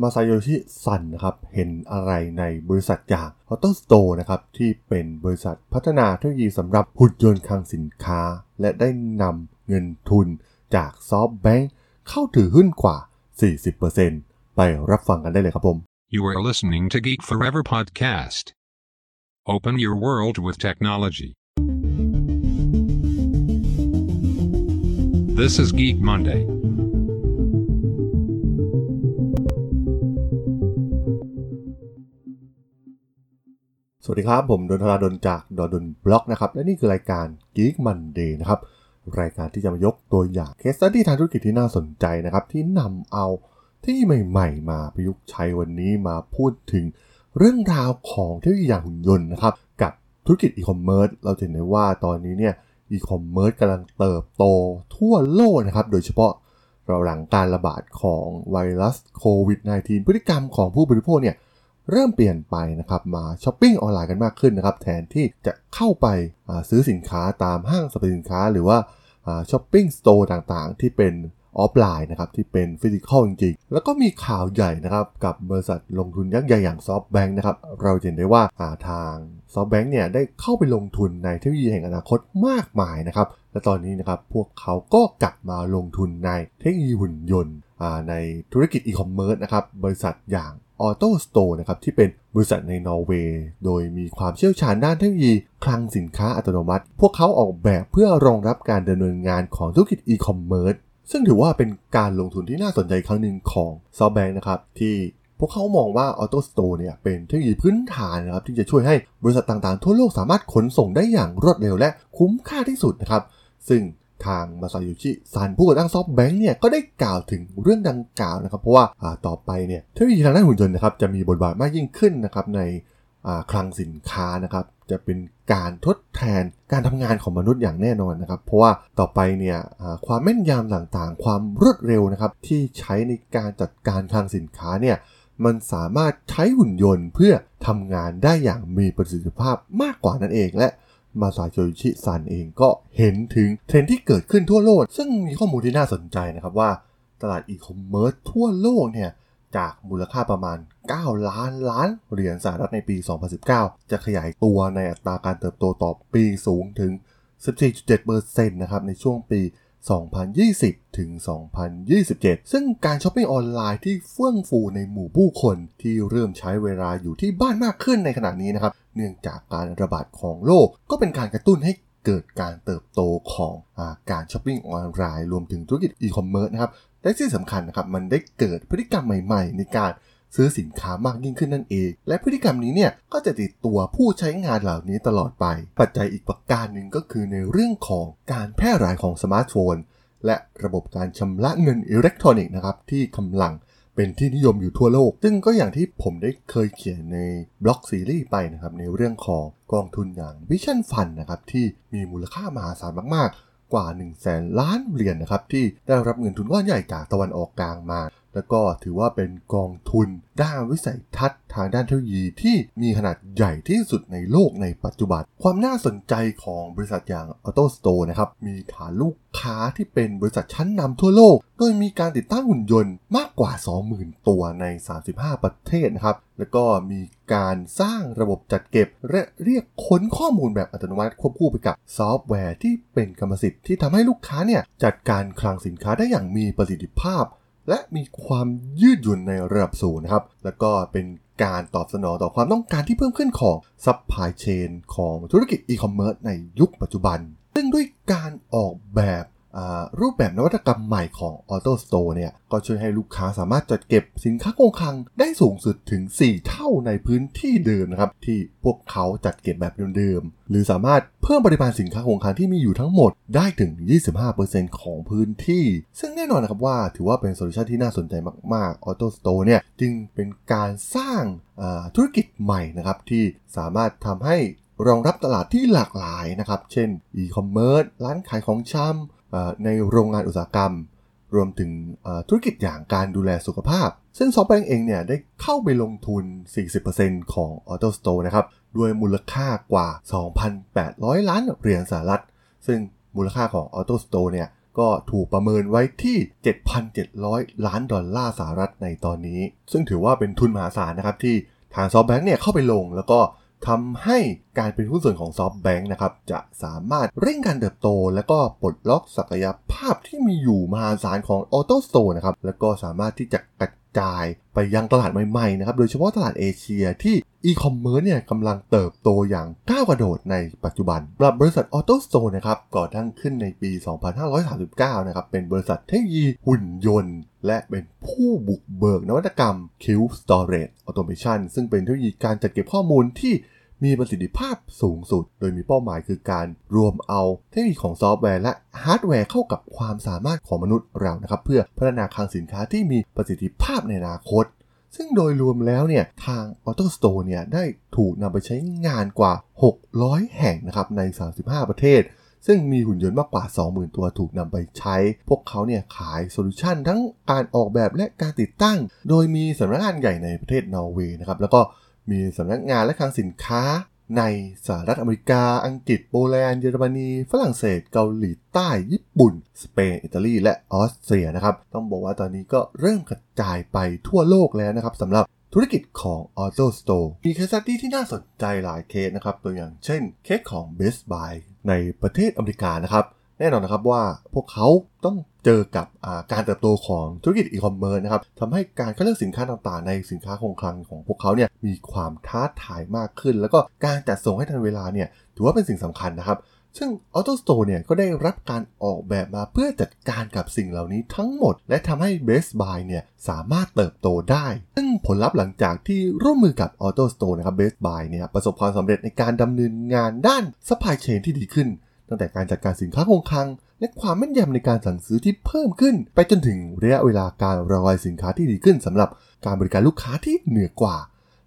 มาซาโยชิซันนะครับเห็นอะไรในบริษัทอย่าง Auto Store นะครับที่เป็นบริษัทพัฒนาเทคโนโลยีสำหรับหุ่นยนต์คลังสินค้า และได้นำเงินทุนจากซอฟต์แบงค์เข้าถือหุ้นกว่า 40%ไปรับฟังกันได้เลยครับผม You are listening to Geek Forever podcast. Open your world with technology. This is Geek Monday. สวัสดีครับ ผมดล ธราดล จาก ด.ดล็อกนะครับ และนี่คือรายการ Geek Monday นะครับ รายการที่จะมายกตัวอย่าง case study ทางธุรกิจที่น่าสนใจนะครับ ที่นำเอาที่ใหม่ ๆ มาประยุกต์ใช้วันนี้มาพูดถึงเรื่องราวของเทคโนโลยีอย่างหุ่นยนต์นะครับ กับธุรกิจอีคอมเมิร์ซเราเห็นได้ว่าตอนนี้เนี่ยอีคอมเมิร์ซกำลังเติบโตทั่วโลกนะครับ โดยเฉพาะเราหลังการระบาดของไวรัสโควิด -19 พฤติกรรมของผู้บริโภคเนี่ย เริ่มเปลี่ยนไปนะครับมาช้อปปิ้งออนไลน์กันมากขึ้นนะครับแทนที่จะเข้าไปาซื้อสินค้าตามห้างสรรพสินค้า หรือว่า shopping store ต่างๆ ที่เป็นออฟไลน์นะครับที่เป็น physical จริงๆ แล้วก็มีข่าวใหญ่นะครับกับบริษัทลงทุนยักษ์ใหญ่อย่าง SoftBank นะครับเราเห็นได้ว่าาทาง SoftBank เนี่ยได้เข้าไปลงทุนในเทคโนโลยีแห่งอนาคตมากมายนะครับและตอนนี้นะครับพวกเขาก็กลับมาลงทุนในเทคโนโลยีหุ่นยนต์ในธุรกิจอีคอมเมิร์ซนะครับบริษัทอย่าง AutoStore นะครับที่เป็นบริษัทในนอร์เวย์โดยมีความเชี่ยวชาญด้านเทคโนโลยีคลังสินค้าอัตโนมัติ พวกเขาออกแบบเพื่อรองรับการดำเนินงานของธุรกิจอีคอมเมิร์ซซึ่งถือว่าเป็นการลงทุนที่น่าสนใจครั้งหนึ่งของซอฟแบงค์นะครับที่พวกเขามองว่า Auto Store เนี่ยเป็นเทคโนโลยีพื้นฐานนะครับที่จะช่วยให้บริษัทต่างๆ ทั่วโลกสามารถขนส่งได้อย่างรวดเร็วและคุ้มค่าที่สุดนะครับซึ่ง ทางมาซาโยชิซันผู้ก่อตั้งซอฟต์แบงค์เนี่ยก็ได้กล่าวถึงเรื่องดังกล่าวนะครับ เพราะว่าต่อไปเนี่ยเทคโนโลยีทางด้านหุ่นยนต์นะครับจะมีบทบาทมากยิ่งขึ้นนะครับในคลังสินค้านะครับจะเป็นการทดแทนการทำงานของมนุษย์อย่างแน่นอนนะครับ เพราะว่าต่อไปเนี่ยความแม่นยำต่างๆ ความรวดเร็วนะครับที่ใช้ในการจัดการคลังสินค้าเนี่ยมันสามารถใช้หุ่นยนต์เพื่อทำงานได้อย่างมีประสิทธิภาพมากกว่านั่นเองและ มาซาโยชิซันเองก็เห็นถึงเทรนด์ที่เกิดขึ้นทั่วโลก ซึ่งมีข้อมูลที่น่าสนใจนะครับว่าตลาดอีคอมเมิร์ซทั่วโลกเนี่ยจากมูลค่าประมาณ 9 ล้านล้านเหรียญสหรัฐในปี 2019 จะขยายตัวในอัตราการเติบโตต่อปีสูงถึง 14.7%นะครับในช่วงปี 2020 ถึง 2027 ซึ่งการช้อปปิ้งออนไลน์ที่เฟื่องฟูในหมู่ผู้คนที่เริ่มใช้เวลาอยู่ที่บ้านมากขึ้นในขณะนี้นะครับ เนื่องจากการระบาดของโรคกก็เป็นการกระตุ้นให้เกิดการเติบโตของอการช้อปปิ้งออนไลน์รวมถึงธุรกิจอีคอมเมิร์ซนะครับและที่สำคัญนะครับมันได้เกิดพฤติกรรมใหม่ ๆ ในการ ซื้อสินค้ามากยิ่งขึ้นนั่นเอง และพฤติกรรมนี้เนี่ยก็จะติดตัวผู้ใช้งานเหล่านี้ตลอดไป ปัจจัยอีกประการหนึ่งก็คือในเรื่องของการแพร่หลายของสมาร์ทโฟน และระบบการชำระเงินอิเล็กทรอนิกส์นะครับที่กำลังเป็นที่นิยมอยู่ทั่วโลก ซึ่งก็อย่างที่ผมได้เคยเขียนใน blog series ไปนะครับในเรื่องของกองทุนอย่าง Vision Fund นะครับที่มีมูลค่ามหาศาลมากๆ กว่า 1 0 0 0 0แสนล้านเหรียญนนะครับที่ได้รับเงินทุนก้อนใหญ่จากตะวันออกกลางมา แล้วก็ถือว่าเป็นกองทุน ด้านวิสัยทัศน์ทางด้านเทคโนโลยีที่มีขนาดใหญ่ที่สุดในโลกในปัจจุบัน ความน่าสนใจของบริษัทอย่าง Auto Store นะครับ มีฐานลูกค้าที่เป็นบริษัทชั้นนำทั่วโลก โดยมีการติดตั้งหุ่นยนต์มากกว่า 20,000 ตัวใน 35 ประเทศนะครับ แล้วก็มีการสร้างระบบจัดเก็บ และเรียกค้นข้อมูลแบบอัตโนมัติควบคู่ไปกับซอฟต์แวร์ที่เป็นกรรมสิทธิ์ที่ทำให้ลูกค้าเนี่ยจัดการคลังสินค้าได้อย่างมีประสิทธิภาพ และมีความยืดหยุ่นในระดับสูงนะครับ แล้วก็เป็นการตอบสนองต่อความต้องการที่เพิ่มขึ้นของซัพพลายเชนของธุรกิจอีคอมเมิร์ซในยุคปัจจุบัน ซึ่งด้วยการออกแบบ รูปแบบนวัตกรรมใหม่ของ AutoStore เนี่ยก็ช่วยให้ลูกค้าสามารถจัดเก็บสินค้าคงคลังได้สูงสุดถึง 4 เท่าในพื้นที่เดิมนะครับ ที่พวกเขาจัดเก็บแบบเดิมๆหรือสามารถเพิ่มปริมาณสินค้าคงคลังที่มีอยู่ทั้งหมดได้ถึง 25%ของพื้นที่ ซึ่งแน่นอนนะครับว่าถือว่าเป็นโซลูชันที่น่าสนใจมากๆ Auto Store เนี่ยจึงเป็นการสร้างธุรกิจใหม่นะครับที่สามารถทำให้รองรับตลาดที่หลากหลายนะครับ เช่นอีคอมเมิร์ซ ร้านขายของชำ ในโรงงานอุตสาหกรรม รวมถึงธุรกิจอย่างการดูแลสุขภาพ ซึ่ง SoftBank เองเนี่ยได้เข้าไปลงทุน 40%ของ Auto Store นะครับด้วยมูลค่ากว่า 2,800 ล้านเหรียญสหรัฐ ซึ่งมูลค่าของ Auto Store เนี่ยก็ถูกประเมินไว้ที่ 7,700 ล้านดอลลาร์สหรัฐในตอนนี้ ซึ่งถือว่าเป็นทุนมหาศาลนะครับที่ทางซอฟต์แบงค์เนี่ยเข้าไปลงแล้วก็ ทำให้การเป็นหุ้นส่วนของซอฟต์แบงค์นะครับจะสามารถเร่งการเติบโต และก็ปลดล็อกศักยภาพที่มีอยู่มหาศาลของ AutoStore นะครับแล้วก็สามารถที่จะกระจายไปยังตลาดใหม่ๆนะครับโดยเฉพาะตลาดเอเชียที่อีคอมเมิร์ซเนี่ยกำลังเติบโตอย่างก้าวกระโดดในปัจจุบันสำหรับบริษัท AutoStore นะครับก่อตั้งขึ้นในปี 2539 นะครับเป็นบริษัทเทคโนโลยีหุ่นยนต์ และเป็นผู้บุกเบิกนวัตกรรม Cube Storage Automation ซึ่งเป็นเทคโนโลยีการจัดเก็บข้อมูลที่ มีประสิทธิภาพสูงสุด โดยมีเป้าหมายคือการรวมเอาเทคโนโลยีของซอฟต์แวร์และฮาร์ดแวร์เข้ากับความสามารถของมนุษย์เรานะครับ เพื่อพัฒนาคลังสินค้าที่มีประสิทธิภาพในอนาคต ซึ่งโดยรวมแล้วเนี่ยทาง Auto Store เนี่ยได้ถูกนำไปใช้งานกว่า 600 แห่งนะครับใน 35 ประเทศซึ่งมีหุ่นยนต์มากกว่า 20,000 ตัวถูกนำไปใช้ พวกเขาเนี่ยขายโซลูชันทั้งการออกแบบและการติดตั้ง โดยมีสำนักงานใหญ่ในประเทศนอร์เวย์นะครับ แล้วก็ มีสำนักงานและคลังสินค้า ในสหรัฐอเมริกา อังกฤษ โปแลนด์ เยอรมนี ฝรั่งเศส เกาหลีใต้ ญี่ปุ่น สเปน อิตาลี และออสเตรียนะครับ ต้องบอกว่าตอนนี้ก็เริ่มกระจายไปทั่วโลกแล้วนะครับสำหรับธุรกิจของ Auto Store มี case study ที่น่าสนใจหลายเคสนะครับ ตัวอย่างเช่นเคสของ Best Buy ในประเทศอเมริกานะครับ แน่นอนนะครับว่าพวกเขาต้องเจอกับการเติบโตของธุรกิจอีคอมเมิร์ซนะครับทำให้การคัดเลือกสินค้าต่างๆ ในสินค้าคงคลังของพวกเขาเนี่ยมีความท้าทายมากขึ้น แล้วก็การจัดส่งให้ทันเวลาเนี่ยถือว่าเป็นสิ่งสำคัญนะครับ ซึ่ง Auto Store เนี่ยก็ได้รับการออกแบบมาเพื่อจัดการกับสิ่งเหล่านี้ทั้งหมด และทำให้ Best Buy เนี่ยสามารถเติบโตได้ ซึ่งผลลัพธ์หลังจากที่ร่วมมือกับ Auto Store นะครับ Best Buy เนี่ยประสบความสำเร็จในการดำเนินงานด้าน supply chain ที่ดีขึ้น ตั้งแต่การจัดการสินค้าคงคลัง และความแม่นยำในการสั่งซื้อที่เพิ่มขึ้น ไปจนถึงระยะเวลาการรอคอยสินค้าที่ดีขึ้นสำหรับการบริการลูกค้าที่เหนือกว่า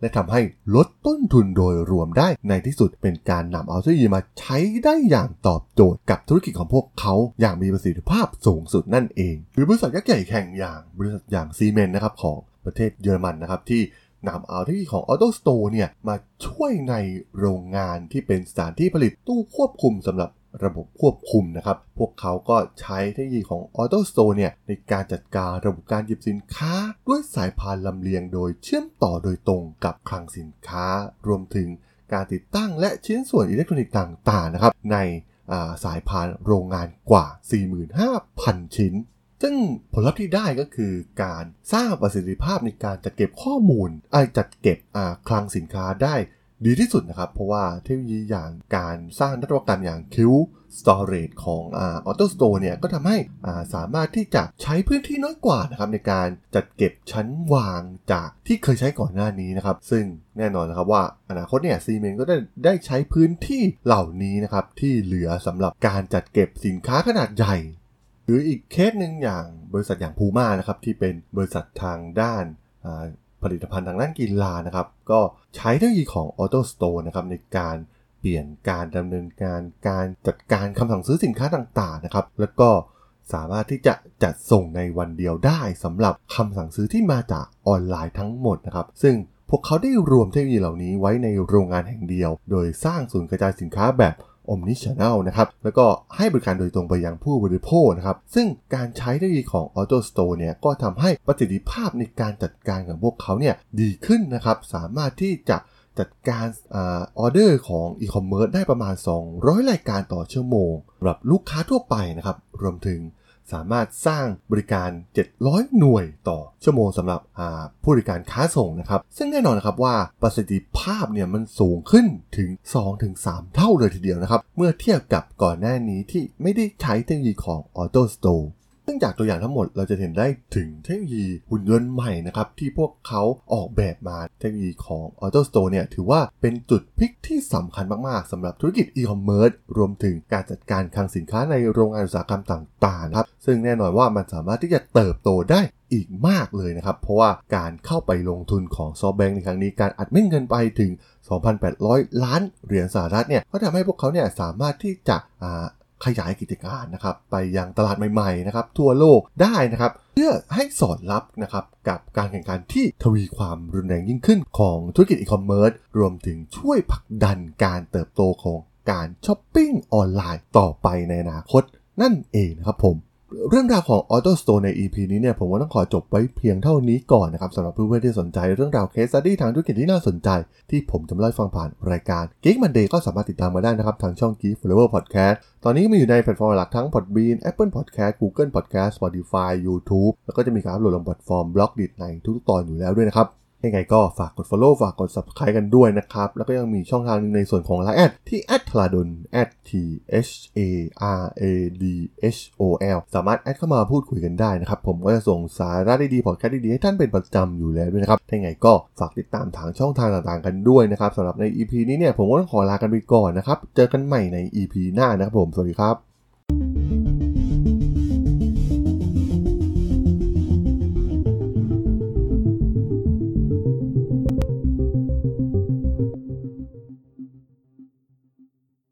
และทำให้ลดต้นทุนโดยรวมได้ในที่สุดเป็นการนำเอาเทคโนโลยีมาใช้ได้อย่างตอบโจทย์กับธุรกิจของพวกเขาอย่างมีประสิทธิภาพสูงสุดนั่นเองหรือบริษัทยักษ์ใหญ่แข่งอย่างบริษัทอย่าง Siemens นะครับของประเทศเยอรมันนะครับที่นำเอาเทคโนโลยีของ Auto Store เนี่ยมาช่วยในโรงงานที่เป็นสถานที่ผลิตตู้ควบคุมสำหรับ ระบบควบคุมนะครับ พวกเขาก็ใช้เทคโนโลยีของ Auto Store เนี่ยในการจัดการระบบการหยิบสินค้า ด้วยสายพานลำเลียงโดยเชื่อมต่อโดยตรงกับคลังสินค้า รวมถึงการติดตั้งและชิ้นส่วนอิเล็กทรอนิกส์ต่างๆนะครับในสายพานโรงงานกว่า 45,000 ชิ้น ซึ่งผลลัพธ์ที่ได้ก็คือการสร้างประสิทธิภาพในการจัดเก็บข้อมูลไอจัดเก็บคลังสินค้าได้ ดีที่สุดนะครับ เพราะว่าเทคโนโลยีอย่างการสร้างนวัตกรรมอย่าง Q Storage ของอ่า Auto Store เนี่ยก็ทำให้อ่าสามารถที่จะใช้พื้นที่น้อยกว่านะครับในการจัดเก็บชั้นวางจากที่เคยใช้ก่อนหน้านี้นะครับ ซึ่งแน่นอนนะครับว่าอนาคตเนี่ยซีเมนก็ได้ได้ใช้พื้นที่เหล่านี้นะครับที่เหลือสำหรับการจัดเก็บสินค้าขนาดใหญ่ หรืออีกเคสหนึ่งอย่างบริษัทอย่างพูม่านะครับที่เป็นบริษัททางด้าน ผลิตภัณฑ์ทางด้านกีฬานะครับ ก็ใช้เทคโนโลยีของ Auto Store นะครับในการเปลี่ยนการดำเนินการการจัดการคำสั่งซื้อสินค้าต่างๆนะครับ แล้วก็สามารถที่จะจัดส่งในวันเดียวได้สำหรับคำสั่งซื้อที่มาจากออนไลน์ทั้งหมดนะครับ ซึ่งพวกเขาได้รวมเทคโนโลยีเหล่านี้ไว้ในโรงงานแห่งเดียว โดยสร้างศูนย์กระจายสินค้าแบบ omnichannel นะครับแล้วก็ให้บริการโดยตรงไปยังผู้บริโภคนะครับซึ่งการใช้ได้ดีของ Auto Store เนี่ยก็ทำให้ประสิทธิภาพในการจัดการของพวกเขาเนี่ยดีขึ้นนะครับสามารถที่จะจัดการออเดอร์ของอีคอมเมิร์ซได้ประมาณ 200 รายการต่อชั่วโมงสำหรับลูกค้าทั่วไปนะครับรวมถึง สามารถสร้างบริการ 700 หน่วยต่อชั่วโมงสำหรับผู้บริการค้าส่งนะครับ ซึ่งแน่นอนนะครับว่าประสิทธิภาพเนี่ยมันสูงขึ้นถึง 2-3 เท่าเลยทีเดียวนะครับ เมื่อเทียบกับก่อนหน้านี้ที่ไม่ได้ใช้เทคโนโลยีของ Auto Store ซึ่งจากตัวอย่างทั้งหมดเราจะเห็นได้ถึงเทคโนโลยีหุ่นยนต์ใหม่นะครับที่พวกเขาออกแบบมาเทคโนโลยีของ Auto Store เนี่ยถือว่าเป็นจุดพลิกที่สำคัญมากๆสำหรับธุรกิจอีคอมเมิร์ซรวมถึงการจัดการคลังสินค้าในโรงงานอุตสาหกรรมต่างๆครับซึ่งแน่นอนว่ามันสามารถที่จะเติบโตได้อีกมากเลยนะครับ เพราะว่าการเข้าไปลงทุนของซอฟต์แบงค์ในครั้งนี้การอัดเม็ดเงินไปถึง 2,800 ล้านเหรียญสหรัฐเนี่ยก็ทำให้พวกเขาเนี่ยสามารถที่จะ ขยายกิจการนะครับไปยังตลาดใหม่ๆนะครับทั่วโลกได้นะครับ เพื่อให้สอดรับนะครับกับการแข่งขันที่ทวีความรุนแรงยิ่งขึ้นของธุรกิจอีคอมเมิร์ซรวมถึงช่วยผลักดันการเติบโตของการช้อปปิ้งออนไลน์ต่อไปในอนาคตนั่นเองนะครับผม เรื่องราวของ Auto Store ใน EP นี้เนี่ยผมว่าต้องขอจบไว้เพียงเท่านี้ก่อนนะครับสำหรับเพื่อนๆที่สนใจเรื่องราวเคส study ทางธุรกิจที่น่าสนใจ ที่ผมจะเล่าฟังผ่านรายการ Geek Monday ก็สามารถติดตามมาได้นะครับทางช่อง Geek Forever Podcast ตอนนี้มีอยู่ในแพลตฟอร์มหลักทั้ง Podbean Apple Podcast Google Podcast Spotify YouTube แล้วก็จะมีการอัปโหลดลงแพลตฟอร์ม Blockdit ในทุกๆตอนอยู่แล้วด้วยนะครับ ยังไงก็ฝากกด follow ฝากกด subscribe กันด้วยนะครับ แล้วก็ยังมีช่องทางหนึงในส่วนของ Line แอดที่ a d t h a d o n t h a r a d h o l สามารถแอดเข้ามาพูดคุยกันได้นะครับ ผมก็จะส่งสาระดีๆพอดแคสต์ดีๆ ให้ท่านเป็นประจำอยู่แล้วด้วยนะครับถ้ายังไงก็ฝากติดตามทางช่องทางต่างๆกันด้วยนะครับสำหรับใน EP นี้เนี่ยผมก็ต้องขอลากันไปก่อนนะครับ เจอกันใหม่ใน EP หน้านะครับผมสวัสดีครับ